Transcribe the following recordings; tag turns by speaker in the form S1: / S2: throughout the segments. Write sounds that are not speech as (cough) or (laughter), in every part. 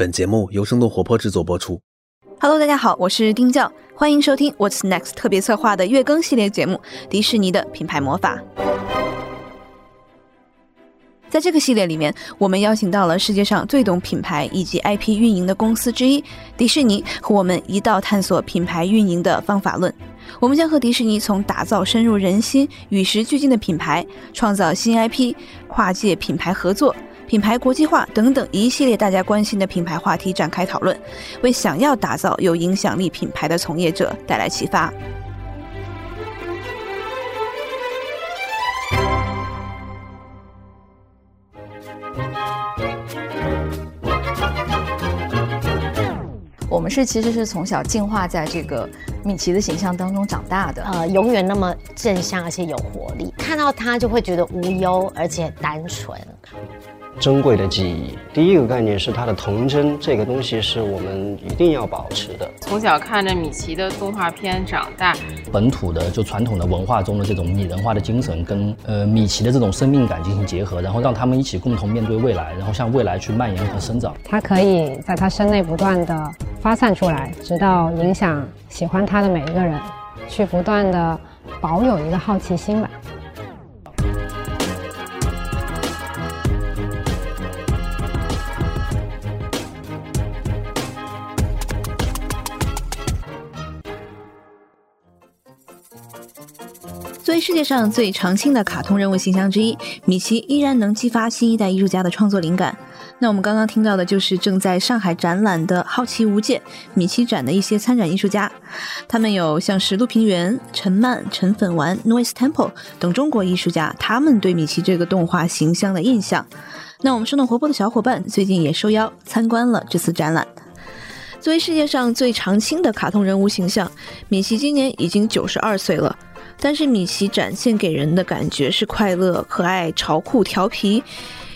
S1: 本节目由生动活泼制作播出。
S2: Hello，大家好，我是丁教，欢迎收听 What's Next 特别策划的月更系列节目《迪士尼的品牌魔法》。在这个系列里面，我们邀请到了世界上最懂品牌以及 IP 运营的公司之一——迪士尼，和我们一道探索品牌运营的方法论。我们将和迪士尼从打造深入人心、与时俱进的品牌，创造新 IP、跨界品牌合作。品牌国际化等等一系列大家关心的品牌话题展开讨论，为想要打造有影响力品牌的从业者带来启发。
S3: 我们是其实是从小进化在这个米奇的形象当中长大的，
S4: 呃，永远那么正向而且有活力，看到他就会觉得无忧而且单纯。
S5: 珍贵的记忆。第一个概念是它的童真，这个东西是我们一定要保持的。
S6: 从小看着米奇的动画片长大，
S7: 本土的就传统的文化中的这种拟人化的精神，跟呃米奇的这种生命感进行结合，然后让他们一起共同面对未来，然后向未来去蔓延和生长。
S8: 它可以在他身内不断的发散出来，直到影响喜欢他的每一个人，去不断的保有一个好奇心吧。
S2: 作为世界上最常青的卡通人物形象之一，米奇依然能激发新一代艺术家的创作灵感。那我们刚刚听到的就是正在上海展览的“好奇无界”米奇展的一些参展艺术家，他们有像石路平原、陈曼、陈粉丸、Noise Temple 等中国艺术家，他们对米奇这个动画形象的印象。那我们生动活泼的小伙伴最近也受邀参观了这次展览。作为世界上最常青的卡通人物形象，米奇今年已经九十二岁了。但是米奇展现给人的感觉是快乐、可爱、潮酷、调皮，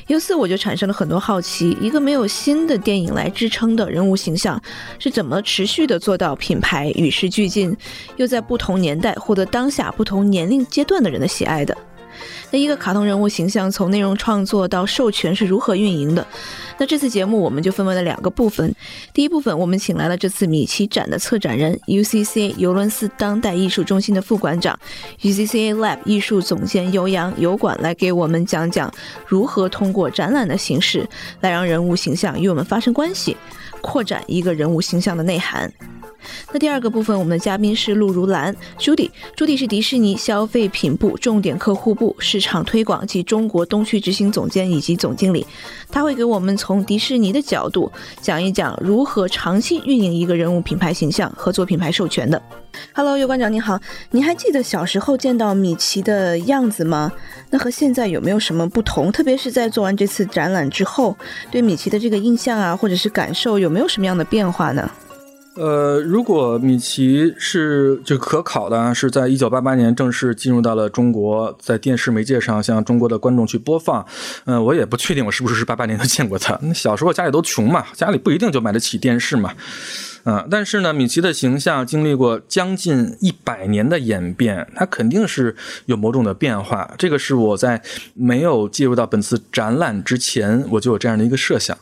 S2: 由此我就产生了很多好奇：一个没有新的电影来支撑的人物形象，是怎么持续的做到品牌与时俱进，又在不同年代获得当下不同年龄阶段的人的喜爱的？那一个卡通人物形象从内容创作到授权是如何运营的？那这次节目我们就分为了两个部分。第一部分，我们请来了这次米奇展的策展人，UCCA 尤伦斯当代艺术中心的副馆长，UCCA Lab 艺术总监尤洋尤管来给我们讲讲如何通过展览的形式来让人物形象与我们发生关系，扩展一个人物形象的内涵。那第二个部分，我们的嘉宾是陆如兰，Judy。Judy 是迪士尼消费品部重点客户部市场推广及中国东区执行总监以及总经理，他会给我们从迪士尼的角度讲一讲如何长期运营一个人物品牌形象和做品牌授权的。Hello，尤馆长你好，您还记得小时候见到米奇的样子吗？那和现在有没有什么不同？特别是在做完这次展览之后，对米奇的这个印象啊，或者是感受有没有什么样的变化呢？
S9: 呃，如果米奇是就可考的，是在一九八八年正式进入到了中国，在电视媒介上向中国的观众去播放。嗯，我也不确定我是不是八八年就见过他。(laughs) 那小时候家里都穷嘛，家里不一定就买得起电视嘛。嗯，但是呢，米奇的形象经历过将近一百年的演变，它肯定是有某种的变化。这个是我在没有介入到本次展览之前，我就有这样的一个设想。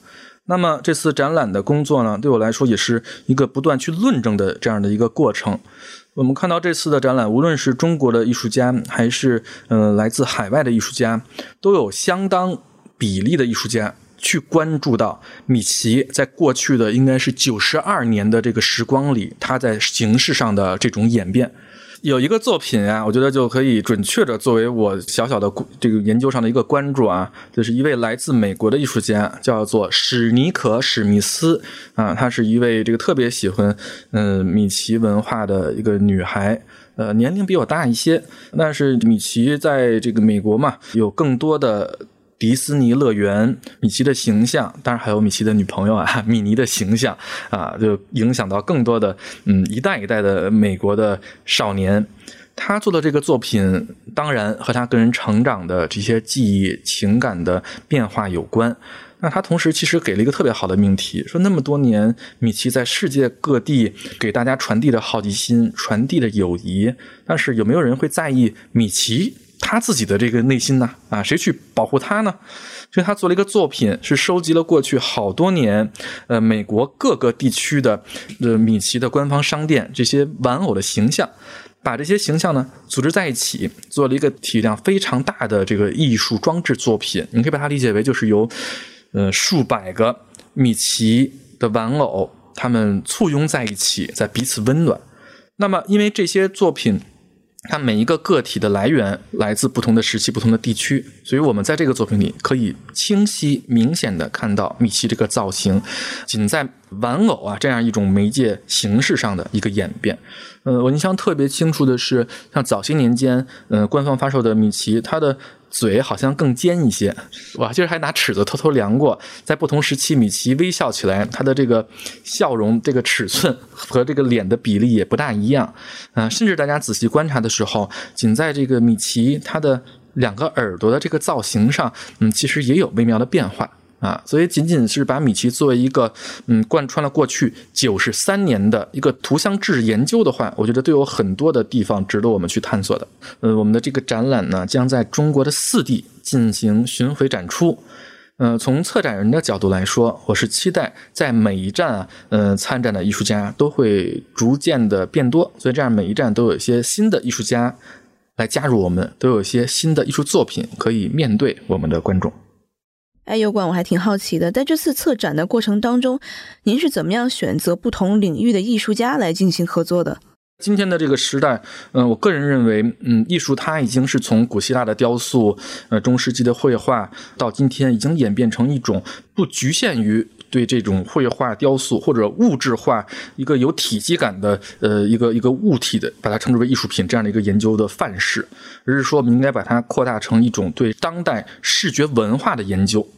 S9: 那么这次展览的工作呢，对我来说也是一个不断去论证的这样的一个过程。我们看到这次的展览，无论是中国的艺术家，还是嗯来自海外的艺术家，都有相当比例的艺术家去关注到米奇在过去的应该是九十二年的这个时光里，他在形式上的这种演变。有一个作品啊，我觉得就可以准确的作为我小小的这个研究上的一个关注啊，就是一位来自美国的艺术家，叫做史尼可史密斯啊，她是一位这个特别喜欢嗯米奇文化的一个女孩，呃，年龄比我大一些，但是米奇在这个美国嘛，有更多的。迪士尼乐园，米奇的形象，当然还有米奇的女朋友啊，(laughs) 米妮的形象啊，就影响到更多的嗯一代一代的美国的少年。他做的这个作品，当然和他个人成长的这些记忆、情感的变化有关。那他同时其实给了一个特别好的命题，说那么多年米奇在世界各地给大家传递的好奇心、传递的友谊，但是有没有人会在意米奇？他自己的这个内心呢？啊，谁去保护他呢？所以他做了一个作品，是收集了过去好多年，呃，美国各个地区的呃米奇的官方商店这些玩偶的形象，把这些形象呢组织在一起，做了一个体量非常大的这个艺术装置作品。你可以把它理解为就是由呃数百个米奇的玩偶，他们簇拥在一起，在彼此温暖。那么，因为这些作品。它每一个个体的来源来自不同的时期、不同的地区，所以我们在这个作品里可以清晰、明显的看到米奇这个造型，仅在玩偶啊这样一种媒介形式上的一个演变。呃，我印象特别清楚的是，像早些年间，呃，官方发售的米奇，它的。嘴好像更尖一些，我今儿还拿尺子偷偷量过，在不同时期，米奇微笑起来，他的这个笑容这个尺寸 (laughs) 和这个脸的比例也不大一样，啊，甚至大家仔细观察的时候，仅在这个米奇他的两个耳朵的这个造型上，嗯，其实也有微妙的变化。啊，所以仅仅是把米奇作为一个，嗯，贯穿了过去九十三年的一个图像志研究的话，我觉得都有很多的地方值得我们去探索的。呃，我们的这个展览呢，将在中国的四地进行巡回展出。呃，从策展人的角度来说，我是期待在每一站啊，呃，参展的艺术家都会逐渐的变多，所以这样每一站都有一些新的艺术家来加入我们，都有一些新的艺术作品可以面对我们的观众。
S2: 哎，油管我还挺好奇的，在这次策展的过程当中，您是怎么样选择不同领域的艺术家来进行合作的？
S9: 今天的这个时代，嗯，我个人认为，嗯，艺术它已经是从古希腊的雕塑，呃，中世纪的绘画，到今天已经演变成一种不局限于对这种绘画、雕塑或者物质化一个有体积感的，呃，一个一个物体的，把它称之为艺术品这样的一个研究的范式，而是说我们应该把它扩大成一种对当代视觉文化的研究。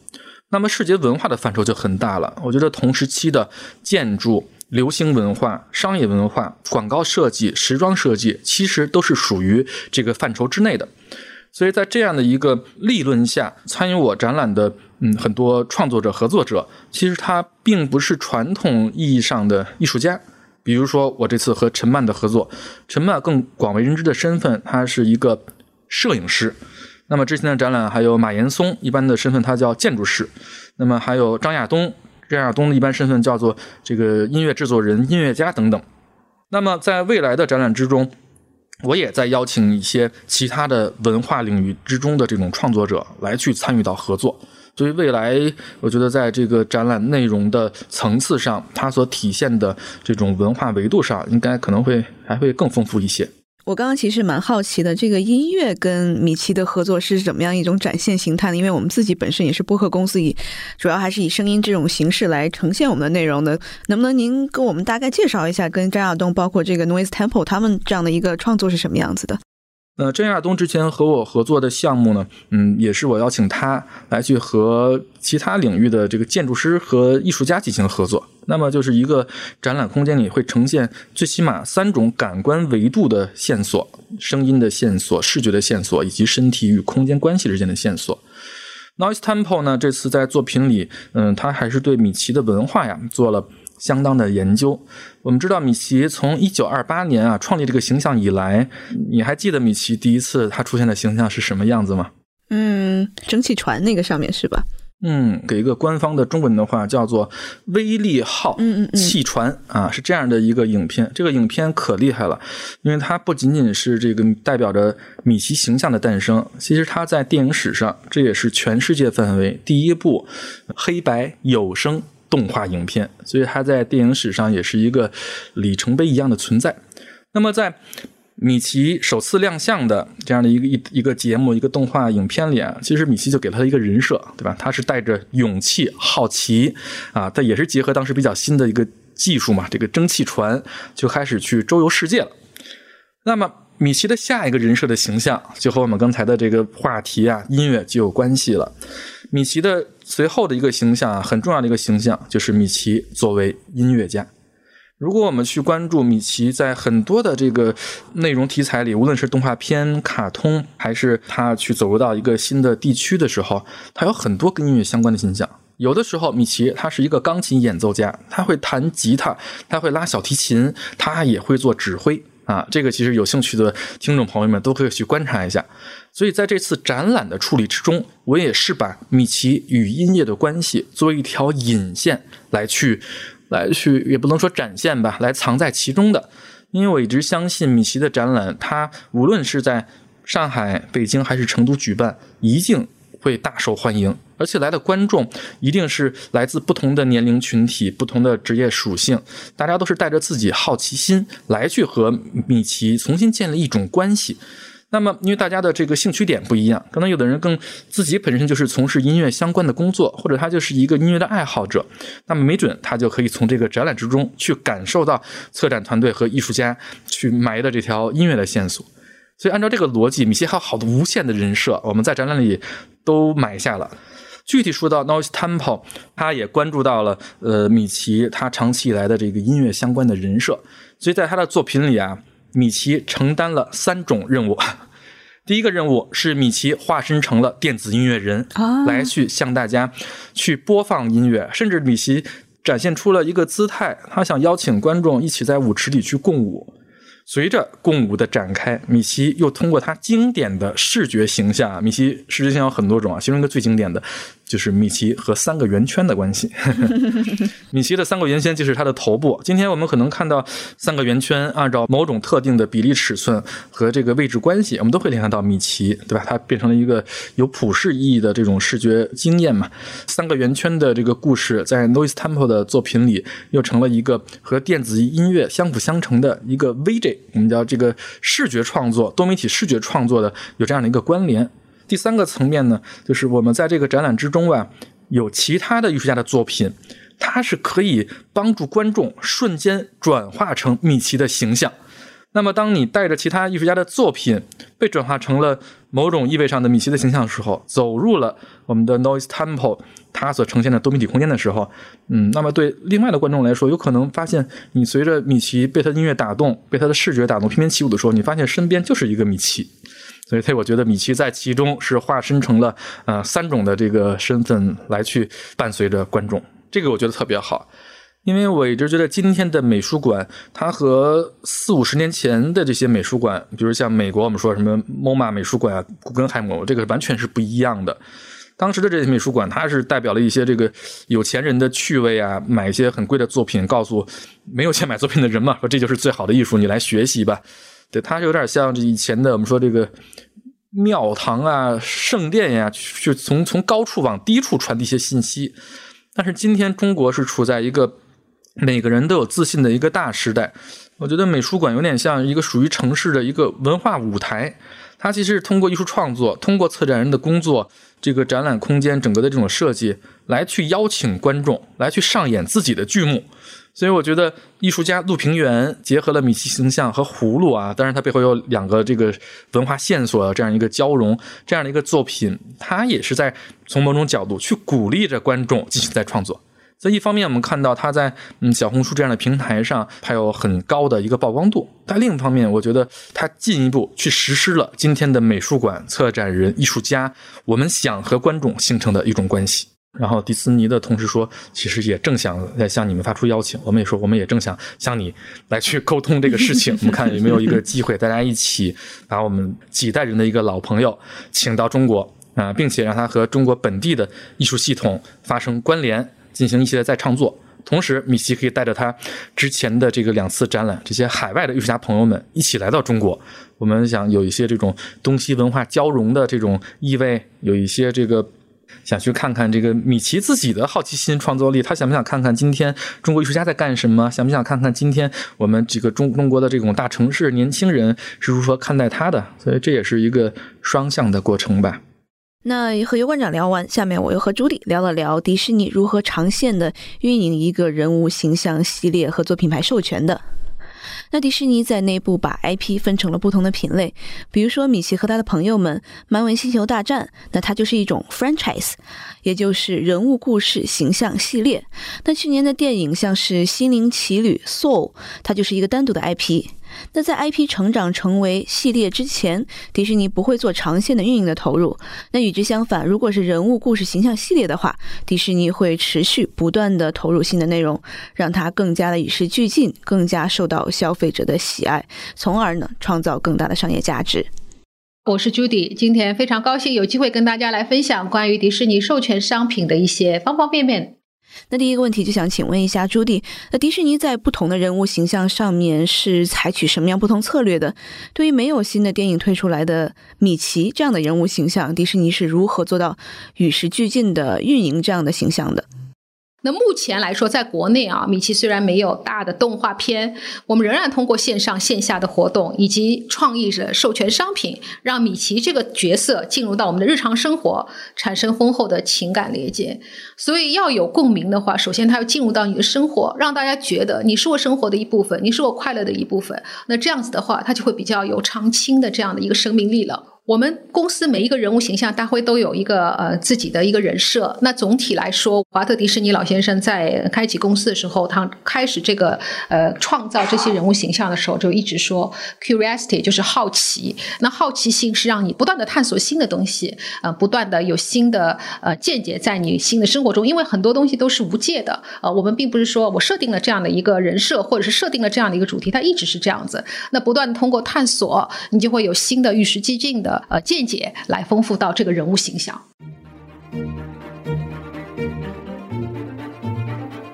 S9: 那么视觉文化的范畴就很大了。我觉得同时期的建筑、流行文化、商业文化、广告设计、时装设计，其实都是属于这个范畴之内的。所以在这样的一个立论下，参与我展览的嗯很多创作者、合作者，其实他并不是传统意义上的艺术家。比如说我这次和陈曼的合作，陈曼更广为人知的身份，他是一个摄影师。那么之前的展览还有马岩松，一般的身份他叫建筑师。那么还有张亚东，张亚东的一般身份叫做这个音乐制作人、音乐家等等。那么在未来的展览之中，我也在邀请一些其他的文化领域之中的这种创作者来去参与到合作。所以未来我觉得在这个展览内容的层次上，它所体现的这种文化维度上，应该可能会还会更丰富一些。
S2: 我刚刚其实蛮好奇的，这个音乐跟米奇的合作是怎么样一种展现形态呢？因为我们自己本身也是播客公司，以主要还是以声音这种形式来呈现我们的内容的。能不能您跟我们大概介绍一下，跟张亚东包括这个 Noise Temple 他们这样的一个创作是什么样子的？
S9: 呃，郑亚东之前和我合作的项目呢，嗯，也是我邀请他来去和其他领域的这个建筑师和艺术家进行合作。那么就是一个展览空间里会呈现最起码三种感官维度的线索：声音的线索、视觉的线索，以及身体与空间关系之间的线索。Noise Temple 呢，这次在作品里，嗯，他还是对米奇的文化呀做了。相当的研究，我们知道米奇从一九二八年啊创立这个形象以来，你还记得米奇第一次他出现的形象是什么样子吗？
S2: 嗯，蒸汽船那个上面是吧？
S9: 嗯，给一个官方的中文的话叫做“威力号”汽船啊，是这样的一个影片。这个影片可厉害了，因为它不仅仅是这个代表着米奇形象的诞生，其实它在电影史上这也是全世界范围第一部黑白有声。动画影片，所以它在电影史上也是一个里程碑一样的存在。那么，在米奇首次亮相的这样的一个一一个节目、一个动画影片里啊，其实米奇就给了他一个人设，对吧？他是带着勇气、好奇啊，他也是结合当时比较新的一个技术嘛，这个蒸汽船就开始去周游世界了。那么，米奇的下一个人设的形象，就和我们刚才的这个话题啊，音乐就有关系了。米奇的随后的一个形象啊，很重要的一个形象就是米奇作为音乐家。如果我们去关注米奇在很多的这个内容题材里，无论是动画片、卡通，还是他去走入到一个新的地区的时候，他有很多跟音乐相关的形象。有的时候，米奇他是一个钢琴演奏家，他会弹吉他，他会拉小提琴，他也会做指挥。啊，这个其实有兴趣的听众朋友们都可以去观察一下。所以在这次展览的处理之中，我也是把米奇与音乐的关系作为一条引线来去来去，也不能说展现吧，来藏在其中的。因为我一直相信米奇的展览，它无论是在上海、北京还是成都举办，一定会大受欢迎，而且来的观众一定是来自不同的年龄群体、不同的职业属性，大家都是带着自己好奇心来去和米奇重新建立一种关系。那么，因为大家的这个兴趣点不一样，可能有的人更自己本身就是从事音乐相关的工作，或者他就是一个音乐的爱好者，那么没准他就可以从这个展览之中去感受到策展团队和艺术家去埋的这条音乐的线索。所以，按照这个逻辑，米奇还有好多无限的人设，我们在展览里都埋下了。具体说到 Noise Temple，他也关注到了呃米奇他长期以来的这个音乐相关的人设，所以在他的作品里啊。米奇承担了三种任务，(laughs) 第一个任务是米奇化身成了电子音乐人，来去向大家去播放音乐，甚至米奇展现出了一个姿态，他想邀请观众一起在舞池里去共舞。随着共舞的展开，米奇又通过他经典的视觉形象，米奇视觉形象有很多种啊，其中一个最经典的。就是米奇和三个圆圈的关系。(laughs) (laughs) 米奇的三个圆圈就是它的头部。今天我们可能看到三个圆圈按照某种特定的比例尺寸和这个位置关系，我们都会联想到米奇，对吧？它变成了一个有普世意义的这种视觉经验嘛。三个圆圈的这个故事，在 Noise Temple 的作品里又成了一个和电子音乐相辅相成的一个 VJ，我们叫这个视觉创作、多媒体视觉创作的有这样的一个关联。第三个层面呢，就是我们在这个展览之中啊，有其他的艺术家的作品，它是可以帮助观众瞬间转化成米奇的形象。那么，当你带着其他艺术家的作品被转化成了某种意味上的米奇的形象的时候，走入了我们的 Noise Temple，它所呈现的多媒体空间的时候，嗯，那么对另外的观众来说，有可能发现你随着米奇被他的音乐打动，被他的视觉打动，翩翩起舞的时候，你发现身边就是一个米奇。所以，他我觉得米奇在其中是化身成了呃三种的这个身份来去伴随着观众，这个我觉得特别好。因为我一直觉得今天的美术馆，它和四五十年前的这些美术馆，比如像美国我们说什么 MoMA 美术馆啊、古根海姆，这个完全是不一样的。当时的这些美术馆，它是代表了一些这个有钱人的趣味啊，买一些很贵的作品，告诉没有钱买作品的人嘛，说这就是最好的艺术，你来学习吧。对，它是有点像这以前的我们说这个庙堂啊、圣殿呀，去从从高处往低处传递一些信息。但是今天中国是处在一个每个人都有自信的一个大时代，我觉得美术馆有点像一个属于城市的一个文化舞台。它其实是通过艺术创作，通过策展人的工作，这个展览空间整个的这种设计，来去邀请观众来去上演自己的剧目。所以我觉得艺术家陆平原结合了米奇形象和葫芦啊，当然它背后有两个这个文化线索这样一个交融，这样的一个作品，它也是在从某种角度去鼓励着观众继续在创作。所以一方面我们看到他在嗯小红书这样的平台上还有很高的一个曝光度，但另一方面我觉得他进一步去实施了今天的美术馆策展人艺术家我们想和观众形成的一种关系。然后迪斯尼的同事说，其实也正想在向你们发出邀请。我们也说，我们也正想向你来去沟通这个事情。我们看有没有一个机会，大家一起把我们几代人的一个老朋友请到中国啊，并且让他和中国本地的艺术系统发生关联，进行一些再创作。同时，米奇可以带着他之前的这个两次展览，这些海外的艺术家朋友们一起来到中国。我们想有一些这种东西文化交融的这种意味，有一些这个。想去看看这个米奇自己的好奇心、创作力，他想不想看看今天中国艺术家在干什么？想不想看看今天我们这个中中国的这种大城市年轻人是如何看待他的？所以这也是一个双向的过程吧。
S2: 那和尤馆长聊完，下面我又和朱莉聊了聊迪士尼如何长线的运营一个人物形象系列和做品牌授权的。那迪士尼在内部把 IP 分成了不同的品类，比如说米奇和他的朋友们，漫威星球大战，那它就是一种 franchise，也就是人物故事形象系列。那去年的电影像是心灵奇旅 Soul，它就是一个单独的 IP。那在 IP 成长成为系列之前，迪士尼不会做长线的运营的投入。那与之相反，如果是人物故事形象系列的话，迪士尼会持续不断的投入新的内容，让它更加的与时俱进，更加受到消费者的喜爱，从而呢创造更大的商业价值。
S10: 我是 Judy，今天非常高兴有机会跟大家来分享关于迪士尼授权商品的一些方方面面。
S2: 那第一个问题就想请问一下朱迪，那迪士尼在不同的人物形象上面是采取什么样不同策略的？对于没有新的电影推出来的米奇这样的人物形象，迪士尼是如何做到与时俱进的运营这样的形象的？
S10: 那目前来说，在国内啊，米奇虽然没有大的动画片，我们仍然通过线上线下的活动以及创意的授权商品，让米奇这个角色进入到我们的日常生活，产生丰厚的情感连接。所以要有共鸣的话，首先它要进入到你的生活，让大家觉得你是我生活的一部分，你是我快乐的一部分。那这样子的话，它就会比较有长青的这样的一个生命力了。我们公司每一个人物形象大会都有一个呃自己的一个人设。那总体来说，华特迪士尼老先生在开启公司的时候，他开始这个呃创造这些人物形象的时候，就一直说 curiosity 就是好奇。那好奇心是让你不断的探索新的东西，呃，不断的有新的呃见解在你新的生活中。因为很多东西都是无界的，呃，我们并不是说我设定了这样的一个人设，或者是设定了这样的一个主题，它一直是这样子。那不断通过探索，你就会有新的与时俱进的。呃，见解来丰富到这个人物形象。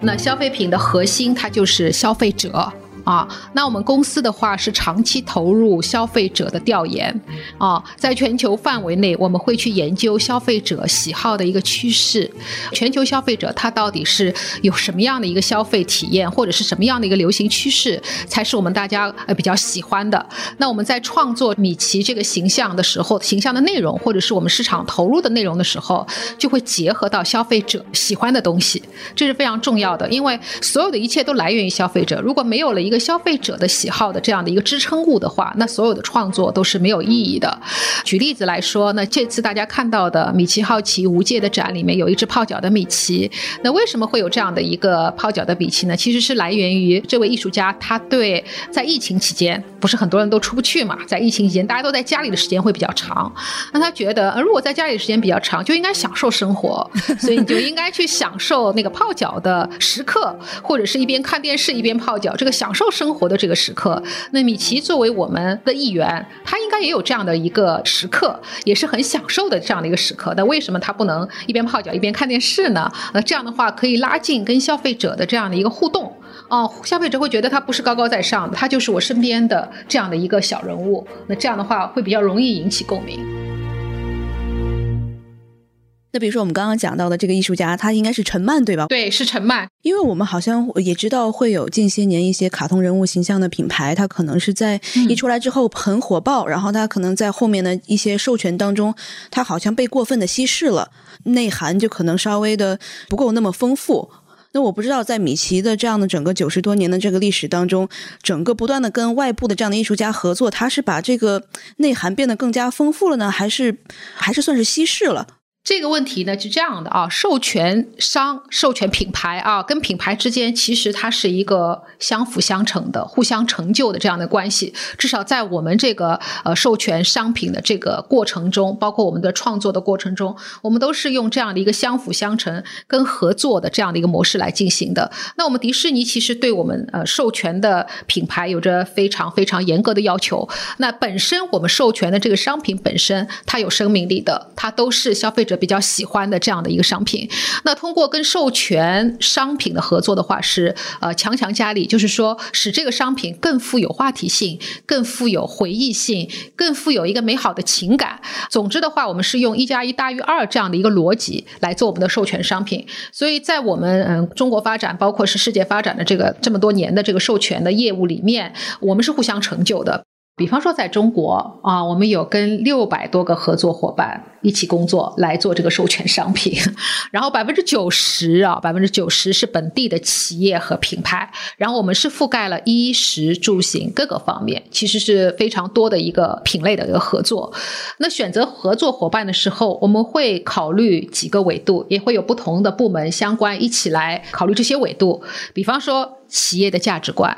S10: 那消费品的核心，它就是消费者。啊，那我们公司的话是长期投入消费者的调研啊，在全球范围内，我们会去研究消费者喜好的一个趋势，全球消费者他到底是有什么样的一个消费体验，或者是什么样的一个流行趋势，才是我们大家呃比较喜欢的。那我们在创作米奇这个形象的时候，形象的内容或者是我们市场投入的内容的时候，就会结合到消费者喜欢的东西，这是非常重要的，因为所有的一切都来源于消费者，如果没有了一个消费者的喜好的这样的一个支撑物的话，那所有的创作都是没有意义的。举例子来说，那这次大家看到的米奇好奇无界的展里面有一只泡脚的米奇，那为什么会有这样的一个泡脚的米奇呢？其实是来源于这位艺术家，他对在疫情期间，不是很多人都出不去嘛，在疫情期间大家都在家里的时间会比较长，那他觉得如果在家里的时间比较长，就应该享受生活，(laughs) 所以你就应该去享受那个泡脚的时刻，或者是一边看电视一边泡脚，这个享受。受生活的这个时刻，那米奇作为我们的一员，他应该也有这样的一个时刻，也是很享受的这样的一个时刻。那为什么他不能一边泡脚一边看电视呢？那这样的话可以拉近跟消费者的这样的一个互动哦，消费者会觉得他不是高高在上的，他就是我身边的这样的一个小人物。那这样的话会比较容易引起共鸣。
S2: 那比如说我们刚刚讲到的这个艺术家，他应该是陈曼对吧？
S10: 对，是陈曼。
S2: 因为我们好像也知道会有近些年一些卡通人物形象的品牌，它可能是在一出来之后很火爆，然后它可能在后面的一些授权当中，它好像被过分的稀释了，内涵就可能稍微的不够那么丰富。那我不知道在米奇的这样的整个九十多年的这个历史当中，整个不断的跟外部的这样的艺术家合作，他是把这个内涵变得更加丰富了呢，还是还是算是稀释了？
S10: 这个问题呢是这样的啊，授权商、授权品牌啊，跟品牌之间其实它是一个相辅相成的、互相成就的这样的关系。至少在我们这个呃授权商品的这个过程中，包括我们的创作的过程中，我们都是用这样的一个相辅相成、跟合作的这样的一个模式来进行的。那我们迪士尼其实对我们呃授权的品牌有着非常非常严格的要求。那本身我们授权的这个商品本身它有生命力的，它都是消费比较喜欢的这样的一个商品，那通过跟授权商品的合作的话，是呃强强加力，就是说使这个商品更富有话题性，更富有回忆性，更富有一个美好的情感。总之的话，我们是用一加一大于二这样的一个逻辑来做我们的授权商品。所以在我们嗯中国发展，包括是世界发展的这个这么多年的这个授权的业务里面，我们是互相成就的。比方说，在中国啊，我们有跟六百多个合作伙伴一起工作来做这个授权商品，然后百分之九十啊，百分之九十是本地的企业和品牌，然后我们是覆盖了衣食住行各个方面，其实是非常多的一个品类的一个合作。那选择合作伙伴的时候，我们会考虑几个维度，也会有不同的部门相关一起来考虑这些维度。比方说，企业的价值观。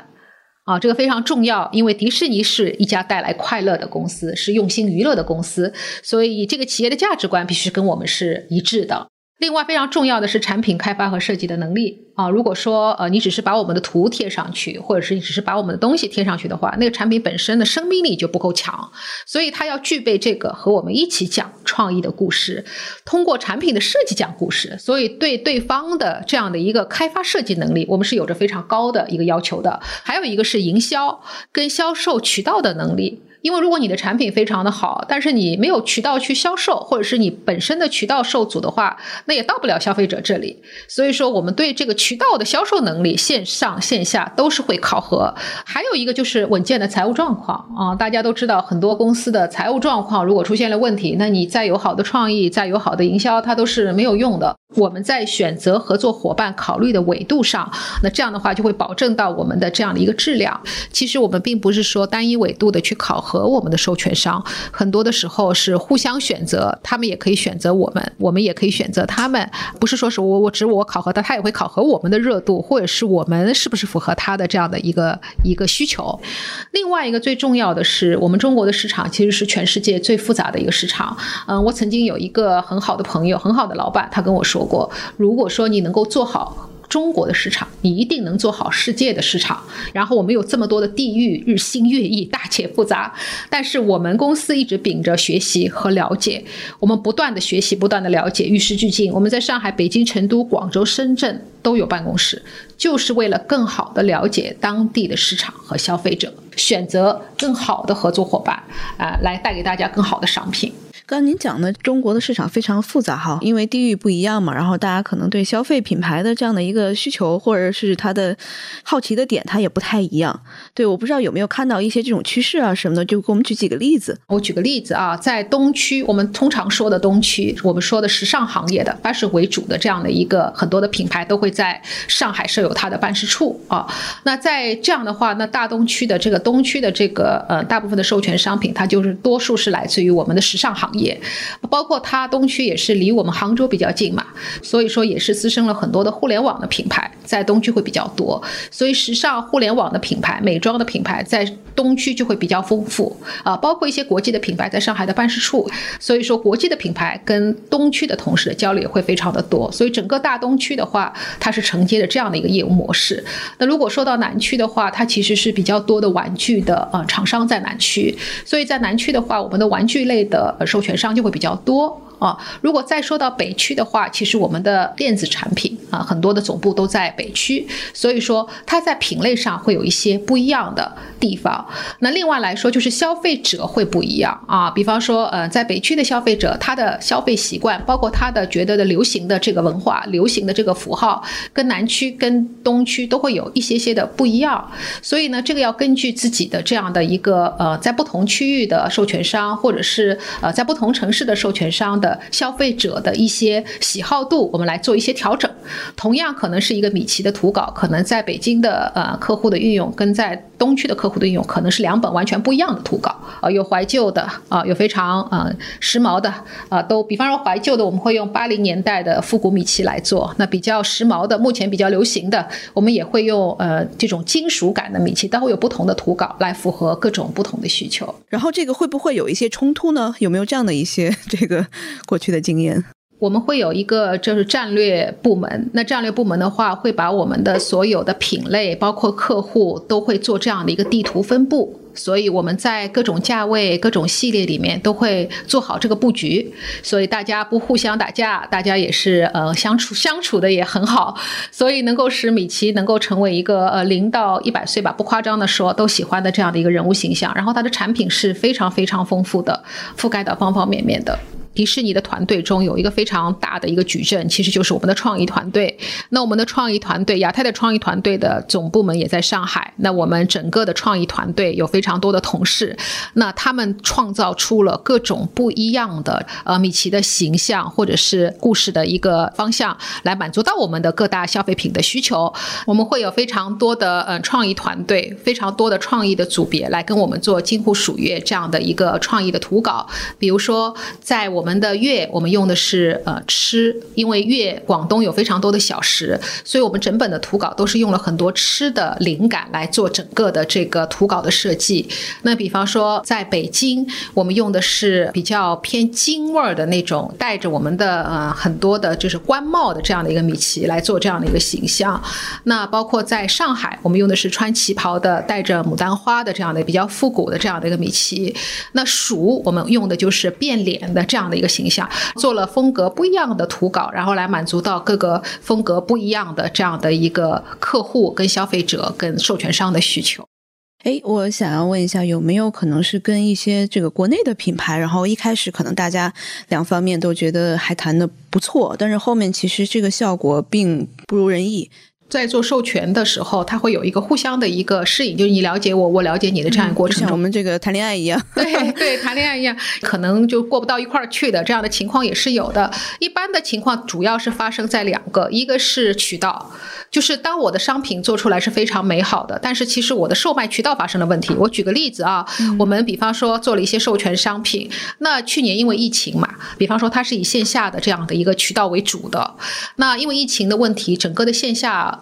S10: 啊，这个非常重要，因为迪士尼是一家带来快乐的公司，是用心娱乐的公司，所以这个企业的价值观必须跟我们是一致的。另外，非常重要的是产品开发和设计的能力啊。如果说呃，你只是把我们的图贴上去，或者是你只是把我们的东西贴上去的话，那个产品本身的生命力就不够强。所以，它要具备这个和我们一起讲创意的故事，通过产品的设计讲故事。所以，对对方的这样的一个开发设计能力，我们是有着非常高的一个要求的。还有一个是营销跟销售渠道的能力。因为如果你的产品非常的好，但是你没有渠道去销售，或者是你本身的渠道受阻的话，那也到不了消费者这里。所以说，我们对这个渠道的销售能力，线上线下都是会考核。还有一个就是稳健的财务状况啊，大家都知道，很多公司的财务状况如果出现了问题，那你再有好的创意，再有好的营销，它都是没有用的。我们在选择合作伙伴考虑的维度上，那这样的话就会保证到我们的这样的一个质量。其实我们并不是说单一维度的去考核和我们的授权商，很多的时候是互相选择，他们也可以选择我们，我们也可以选择他们。不是说是我我只我考核他，他也会考核我们的热度，或者是我们是不是符合他的这样的一个一个需求。另外一个最重要的是，我们中国的市场其实是全世界最复杂的一个市场。嗯，我曾经有一个很好的朋友，很好的老板，他跟我说。过，如果说你能够做好中国的市场，你一定能做好世界的市场。然后我们有这么多的地域，日新月异，大且复杂。但是我们公司一直秉着学习和了解，我们不断的学习，不断的了解，与时俱进。我们在上海、北京、成都、广州、深圳都有办公室，就是为了更好的了解当地的市场和消费者，选择更好的合作伙伴，啊，来带给大家更好的商品。
S2: 刚您讲的中国的市场非常复杂哈，因为地域不一样嘛，然后大家可能对消费品牌的这样的一个需求，或者是它的好奇的点，它也不太一样。对，我不知道有没有看到一些这种趋势啊什么的，就给我们举几个例子。
S10: 我举个例子啊，在东区，我们通常说的东区，我们说的时尚行业的办事处为主的这样的一个很多的品牌都会在上海设有它的办事处啊。那在这样的话，那大东区的这个东区的这个呃大部分的授权商品，它就是多数是来自于我们的时尚行。业，包括它东区也是离我们杭州比较近嘛，所以说也是滋生了很多的互联网的品牌，在东区会比较多，所以时尚互联网的品牌、美妆的品牌在东区就会比较丰富啊，包括一些国际的品牌在上海的办事处，所以说国际的品牌跟东区的同事的交流也会非常的多，所以整个大东区的话，它是承接着这样的一个业务模式。那如果说到南区的话，它其实是比较多的玩具的呃厂商在南区，所以在南区的话，我们的玩具类的呃授权商就会比较多。啊，如果再说到北区的话，其实我们的电子产品啊，很多的总部都在北区，所以说它在品类上会有一些不一样的地方。那另外来说，就是消费者会不一样啊，比方说，呃，在北区的消费者，他的消费习惯，包括他的觉得的流行的这个文化、流行的这个符号，跟南区、跟东区都会有一些些的不一样。所以呢，这个要根据自己的这样的一个呃，在不同区域的授权商，或者是呃，在不同城市的授权商的。消费者的一些喜好度，我们来做一些调整。同样，可能是一个米奇的图稿，可能在北京的呃客户的运用，跟在东区的客户的运用，可能是两本完全不一样的图稿。啊，有怀旧的，啊，有非常啊时髦的，啊，都比方说怀旧的，我们会用八零年代的复古米奇来做。那比较时髦的，目前比较流行的，我们也会用呃这种金属感的米奇，都会有不同的图稿来符合各种不同的需求。
S2: 然后这个会不会有一些冲突呢？有没有这样的一些这个？(laughs) 过去的经验，
S10: 我们会有一个就是战略部门。那战略部门的话，会把我们的所有的品类，包括客户，都会做这样的一个地图分布。所以我们在各种价位、各种系列里面都会做好这个布局，所以大家不互相打架，大家也是呃相处相处的也很好，所以能够使米奇能够成为一个呃零到一百岁吧，不夸张的说都喜欢的这样的一个人物形象。然后它的产品是非常非常丰富的，覆盖到方方面面的。迪士尼的团队中有一个非常大的一个矩阵，其实就是我们的创意团队。那我们的创意团队，亚太的创意团队的总部门也在上海。那我们整个的创意团队有非常多的同事，那他们创造出了各种不一样的呃米奇的形象或者是故事的一个方向，来满足到我们的各大消费品的需求。我们会有非常多的呃创意团队，非常多的创意的组别来跟我们做近乎属月这样的一个创意的图稿。比如说在我。我们的粤，我们用的是呃吃，因为粤广东有非常多的小食，所以我们整本的图稿都是用了很多吃的灵感来做整个的这个图稿的设计。那比方说在北京，我们用的是比较偏京味儿的那种，带着我们的呃很多的就是官帽的这样的一个米奇来做这样的一个形象。那包括在上海，我们用的是穿旗袍的，带着牡丹花的这样的比较复古的这样的一个米奇。那蜀我们用的就是变脸的这样一个形象，做了风格不一样的图稿，然后来满足到各个风格不一样的这样的一个客户、跟消费者、跟授权商的需求。
S2: 哎，我想要问一下，有没有可能是跟一些这个国内的品牌，然后一开始可能大家两方面都觉得还谈的不错，但是后面其实这个效果并不如人意。
S10: 在做授权的时候，它会有一个互相的一个适应，就是你了解我，我了解你的这样一个过程
S2: 像我们这个谈恋爱一样。(laughs) (laughs)
S10: 对对，谈恋爱一样，可能就过不到一块儿去的这样的情况也是有的。一般的情况主要是发生在两个，一个是渠道，就是当我的商品做出来是非常美好的，但是其实我的售卖渠道发生了问题。我举个例子啊，我们比方说做了一些授权商品，那去年因为疫情嘛，比方说它是以线下的这样的一个渠道为主的，那因为疫情的问题，整个的线下。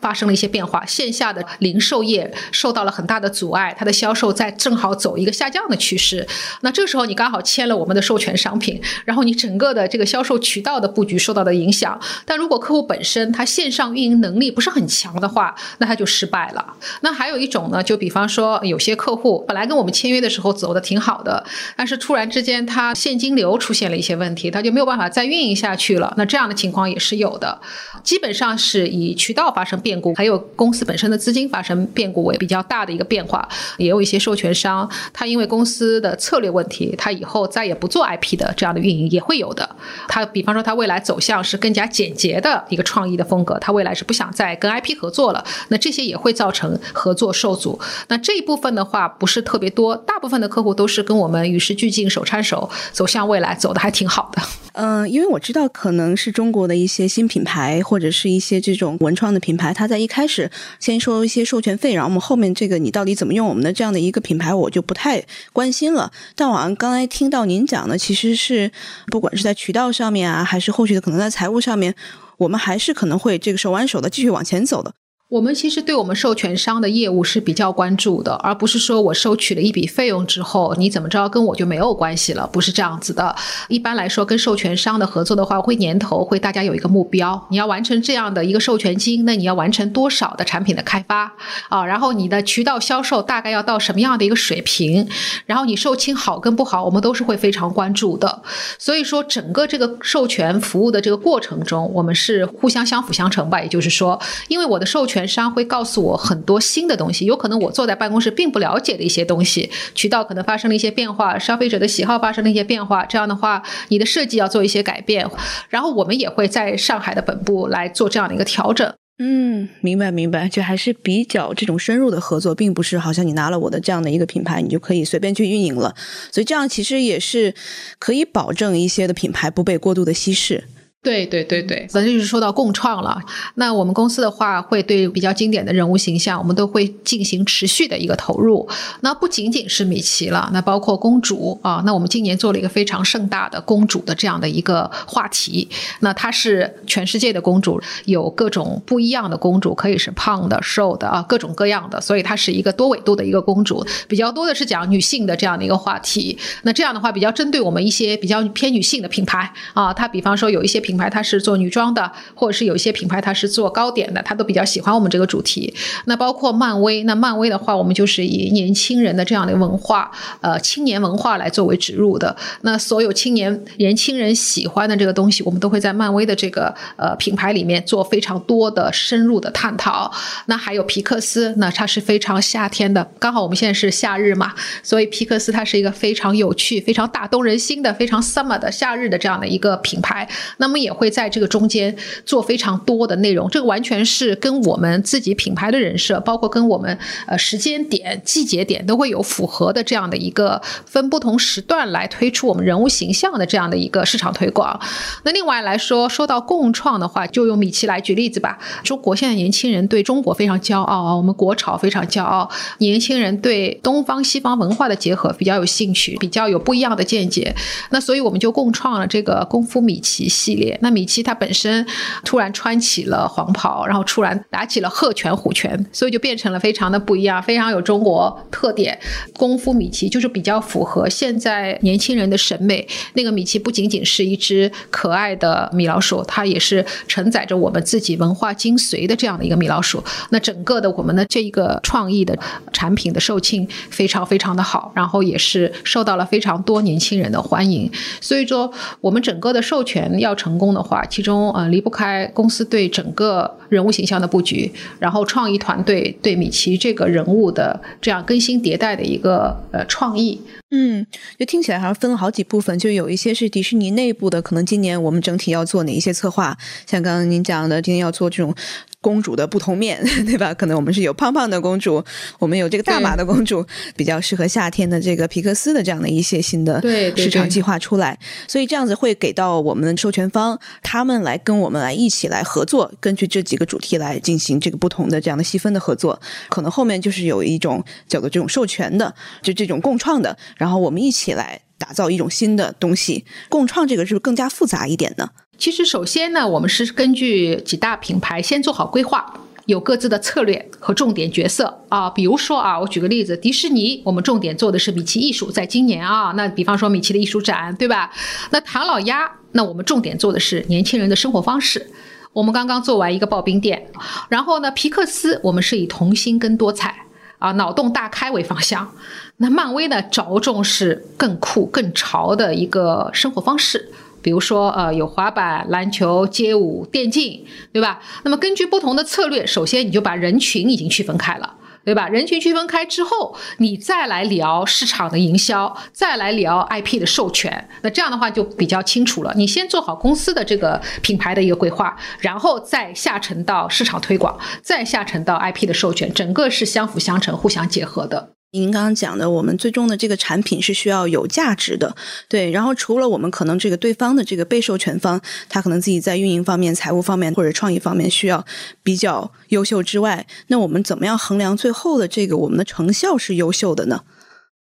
S10: 发生了一些变化，线下的零售业受到了很大的阻碍，它的销售在正好走一个下降的趋势。那这个时候你刚好签了我们的授权商品，然后你整个的这个销售渠道的布局受到了影响。但如果客户本身他线上运营能力不是很强的话，那他就失败了。那还有一种呢，就比方说有些客户本来跟我们签约的时候走的挺好的，但是突然之间他现金流出现了一些问题，他就没有办法再运营下去了。那这样的情况也是有的，基本上是以渠道发生变。变故还有公司本身的资金发生变故为比较大的一个变化，也有一些授权商，他因为公司的策略问题，他以后再也不做 IP 的这样的运营也会有的。他比方说他未来走向是更加简洁的一个创意的风格，他未来是不想再跟 IP 合作了，那这些也会造成合作受阻。那这一部分的话不是特别多，大部分的客户都是跟我们与时俱进、手牵手走向未来，走的还挺好的。
S2: 嗯，因为我知道可能是中国的一些新品牌或者是一些这种文创的品牌，他在一开始先收一些授权费，然后我们后面这个你到底怎么用我们的这样的一个品牌，我就不太关心了。但我好像刚才听到您讲的，其实是不管是在渠道上面啊，还是后续的可能在财务上面，我们还是可能会这个手挽手的继续往前走的。
S10: 我们其实对我们授权商的业务是比较关注的，而不是说我收取了一笔费用之后，你怎么着跟我就没有关系了，不是这样子的。一般来说，跟授权商的合作的话，会年头会大家有一个目标，你要完成这样的一个授权金，那你要完成多少的产品的开发啊？然后你的渠道销售大概要到什么样的一个水平？然后你售罄好跟不好，我们都是会非常关注的。所以说，整个这个授权服务的这个过程中，我们是互相相辅相成吧。也就是说，因为我的授权。商会告诉我很多新的东西，有可能我坐在办公室并不了解的一些东西，渠道可能发生了一些变化，消费者的喜好发生了一些变化，这样的话，你的设计要做一些改变，然后我们也会在上海的本部来做这样的一个调整。
S2: 嗯，明白明白，就还是比较这种深入的合作，并不是好像你拿了我的这样的一个品牌，你就可以随便去运营了，所以这样其实也是可以保证一些的品牌不被过度的稀释。
S10: 对对对对，咱就是说到共创了。那我们公司的话，会对比较经典的人物形象，我们都会进行持续的一个投入。那不仅仅是米奇了，那包括公主啊。那我们今年做了一个非常盛大的公主的这样的一个话题。那它是全世界的公主，有各种不一样的公主，可以是胖的、瘦的啊，各种各样的。所以它是一个多维度的一个公主，比较多的是讲女性的这样的一个话题。那这样的话，比较针对我们一些比较偏女性的品牌啊，它比方说有一些。品牌它是做女装的，或者是有一些品牌它是做糕点的，它都比较喜欢我们这个主题。那包括漫威，那漫威的话，我们就是以年轻人的这样的文化，呃，青年文化来作为植入的。那所有青年年轻人喜欢的这个东西，我们都会在漫威的这个呃品牌里面做非常多的深入的探讨。那还有皮克斯，那它是非常夏天的，刚好我们现在是夏日嘛，所以皮克斯它是一个非常有趣、非常打动人心的、非常 summer 的夏日的这样的一个品牌。那么也会在这个中间做非常多的内容，这个完全是跟我们自己品牌的人设，包括跟我们呃时间点、季节点都会有符合的这样的一个分不同时段来推出我们人物形象的这样的一个市场推广。那另外来说，说到共创的话，就用米奇来举例子吧。中国现在年轻人对中国非常骄傲啊，我们国潮非常骄傲，年轻人对东方西方文化的结合比较有兴趣，比较有不一样的见解。那所以我们就共创了这个功夫米奇系列。那米奇他本身突然穿起了黄袍，然后突然打起了鹤拳虎拳，所以就变成了非常的不一样，非常有中国特点。功夫米奇就是比较符合现在年轻人的审美。那个米奇不仅仅是一只可爱的米老鼠，它也是承载着我们自己文化精髓的这样的一个米老鼠。那整个的我们的这一个创意的产品的售罄非常非常的好，然后也是受到了非常多年轻人的欢迎。所以说，我们整个的授权要成功的话，其中呃离不开公司对整个人物形象的布局，然后创意团队对米奇这个人物的这样更新迭代的一个呃创意。
S2: 嗯，就听起来好像分了好几部分，就有一些是迪士尼内部的，可能今年我们整体要做哪一些策划，像刚刚您讲的，今天要做这种。公主的不同面，(laughs) 对吧？可能我们是有胖胖的公主，我们有这个大码的公主，比较适合夏天的这个皮克斯的这样的一些新的市场计划出来，所以这样子会给到我们的授权方，他们来跟我们来一起来合作，根据这几个主题来进行这个不同的这样的细分的合作，可能后面就是有一种叫做这种授权的，就这种共创的，然后我们一起来打造一种新的东西，共创这个是不是更加复杂一点呢？
S10: 其实，首先呢，我们是根据几大品牌先做好规划，有各自的策略和重点角色啊。比如说啊，我举个例子，迪士尼，我们重点做的是米奇艺术，在今年啊，那比方说米奇的艺术展，对吧？那唐老鸭，那我们重点做的是年轻人的生活方式。我们刚刚做完一个刨冰店，然后呢，皮克斯，我们是以童心跟多彩啊，脑洞大开为方向。那漫威呢，着重是更酷、更潮的一个生活方式。比如说，呃，有滑板、篮球、街舞、电竞，对吧？那么根据不同的策略，首先你就把人群已经区分开了，对吧？人群区分开之后，你再来聊市场的营销，再来聊 IP 的授权，那这样的话就比较清楚了。你先做好公司的这个品牌的一个规划，然后再下沉到市场推广，再下沉到 IP 的授权，整个是相辅相成、互相结合的。
S2: 您刚刚讲的，我们最终的这个产品是需要有价值的，对。然后除了我们可能这个对方的这个被授权方，他可能自己在运营方面、财务方面或者创意方面需要比较优秀之外，那我们怎么样衡量最后的这个我们的成效是优秀的呢？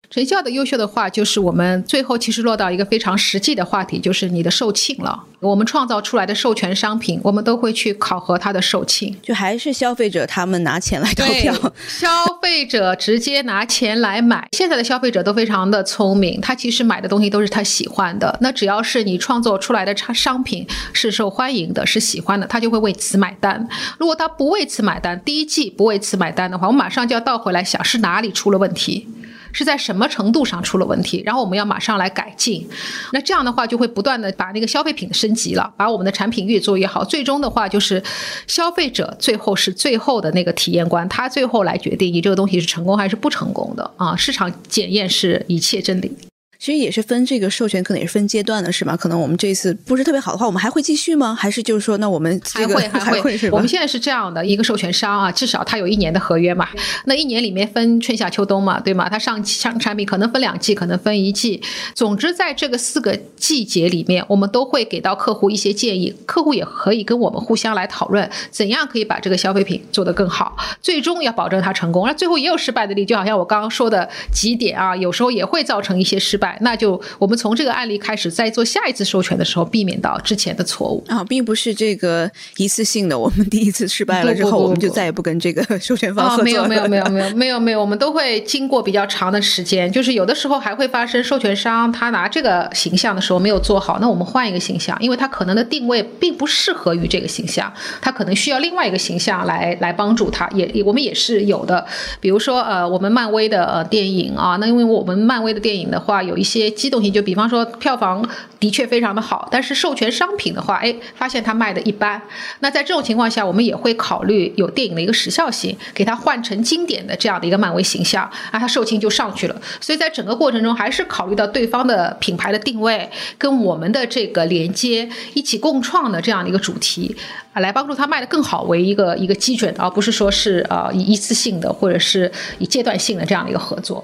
S10: 成效的优秀的话，就是我们最后其实落到一个非常实际的话题，就是你的售罄了。我们创造出来的授权商品，我们都会去考核它的售罄，
S2: 就还是消费者他们拿钱来投票，
S10: 消费者直接拿钱来买。现在的消费者都非常的聪明，他其实买的东西都是他喜欢的。那只要是你创作出来的商商品是受欢迎的，是喜欢的，他就会为此买单。如果他不为此买单，第一季不为此买单的话，我马上就要倒回来想是哪里出了问题。是在什么程度上出了问题，然后我们要马上来改进。那这样的话就会不断的把那个消费品升级了，把我们的产品越做越好。最终的话就是消费者最后是最后的那个体验官，他最后来决定你这个东西是成功还是不成功的啊！市场检验是一切真理。
S2: 其实也是分这个授权，可能也是分阶段的，是吧？可能我们这次不是特别好的话，我们还会继续吗？还是就是说，那我们
S10: 还会 (laughs) 还会是吧？我们现在是这样的一个授权商啊，至少他有一年的合约嘛。那一年里面分春夏秋冬嘛，对吗？他上上产品可能分两季，可能分一季。总之，在这个四个季节里面，我们都会给到客户一些建议，客户也可以跟我们互相来讨论，怎样可以把这个消费品做得更好。最终要保证它成功。那最后也有失败的例，就好像我刚刚说的几点啊，有时候也会造成一些失败。那就我们从这个案例开始，在做下一次授权的时候，避免到之前的错误
S2: 啊，并不是这个一次性的。我们第一次失败了之后，我们就再也不跟这个 (laughs) 授权方合作。
S10: 没有没有没有没有没有没有，我们都会经过比较长的时间，就是有的时候还会发生授权商他拿这个形象的时候没有做好，那我们换一个形象，因为他可能的定位并不适合于这个形象，他可能需要另外一个形象来来帮助他。也我们也是有的，比如说呃，我们漫威的呃电影啊，那因为我们漫威的电影的话有。一些机动性，就比方说票房的确非常的好，但是授权商品的话，哎，发现它卖的一般。那在这种情况下，我们也会考虑有电影的一个时效性，给它换成经典的这样的一个漫威形象，啊，它售罄就上去了。所以在整个过程中，还是考虑到对方的品牌的定位跟我们的这个连接一起共创的这样的一个主题啊，来帮助它卖得更好为一个一个基准，而不是说是呃一次性的或者是以阶段性的这样的一个合作。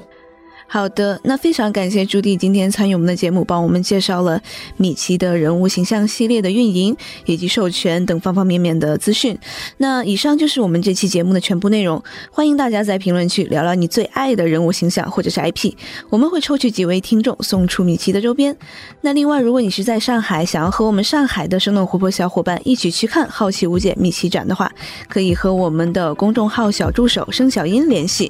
S2: 好的，那非常感谢朱棣今天参与我们的节目，帮我们介绍了米奇的人物形象系列的运营以及授权等方方面面的资讯。那以上就是我们这期节目的全部内容，欢迎大家在评论区聊聊你最爱的人物形象或者是 IP，我们会抽取几位听众送出米奇的周边。那另外，如果你是在上海，想要和我们上海的生动活泼小伙伴一起去看《好奇无解》米奇展的话，可以和我们的公众号小助手生小英联系。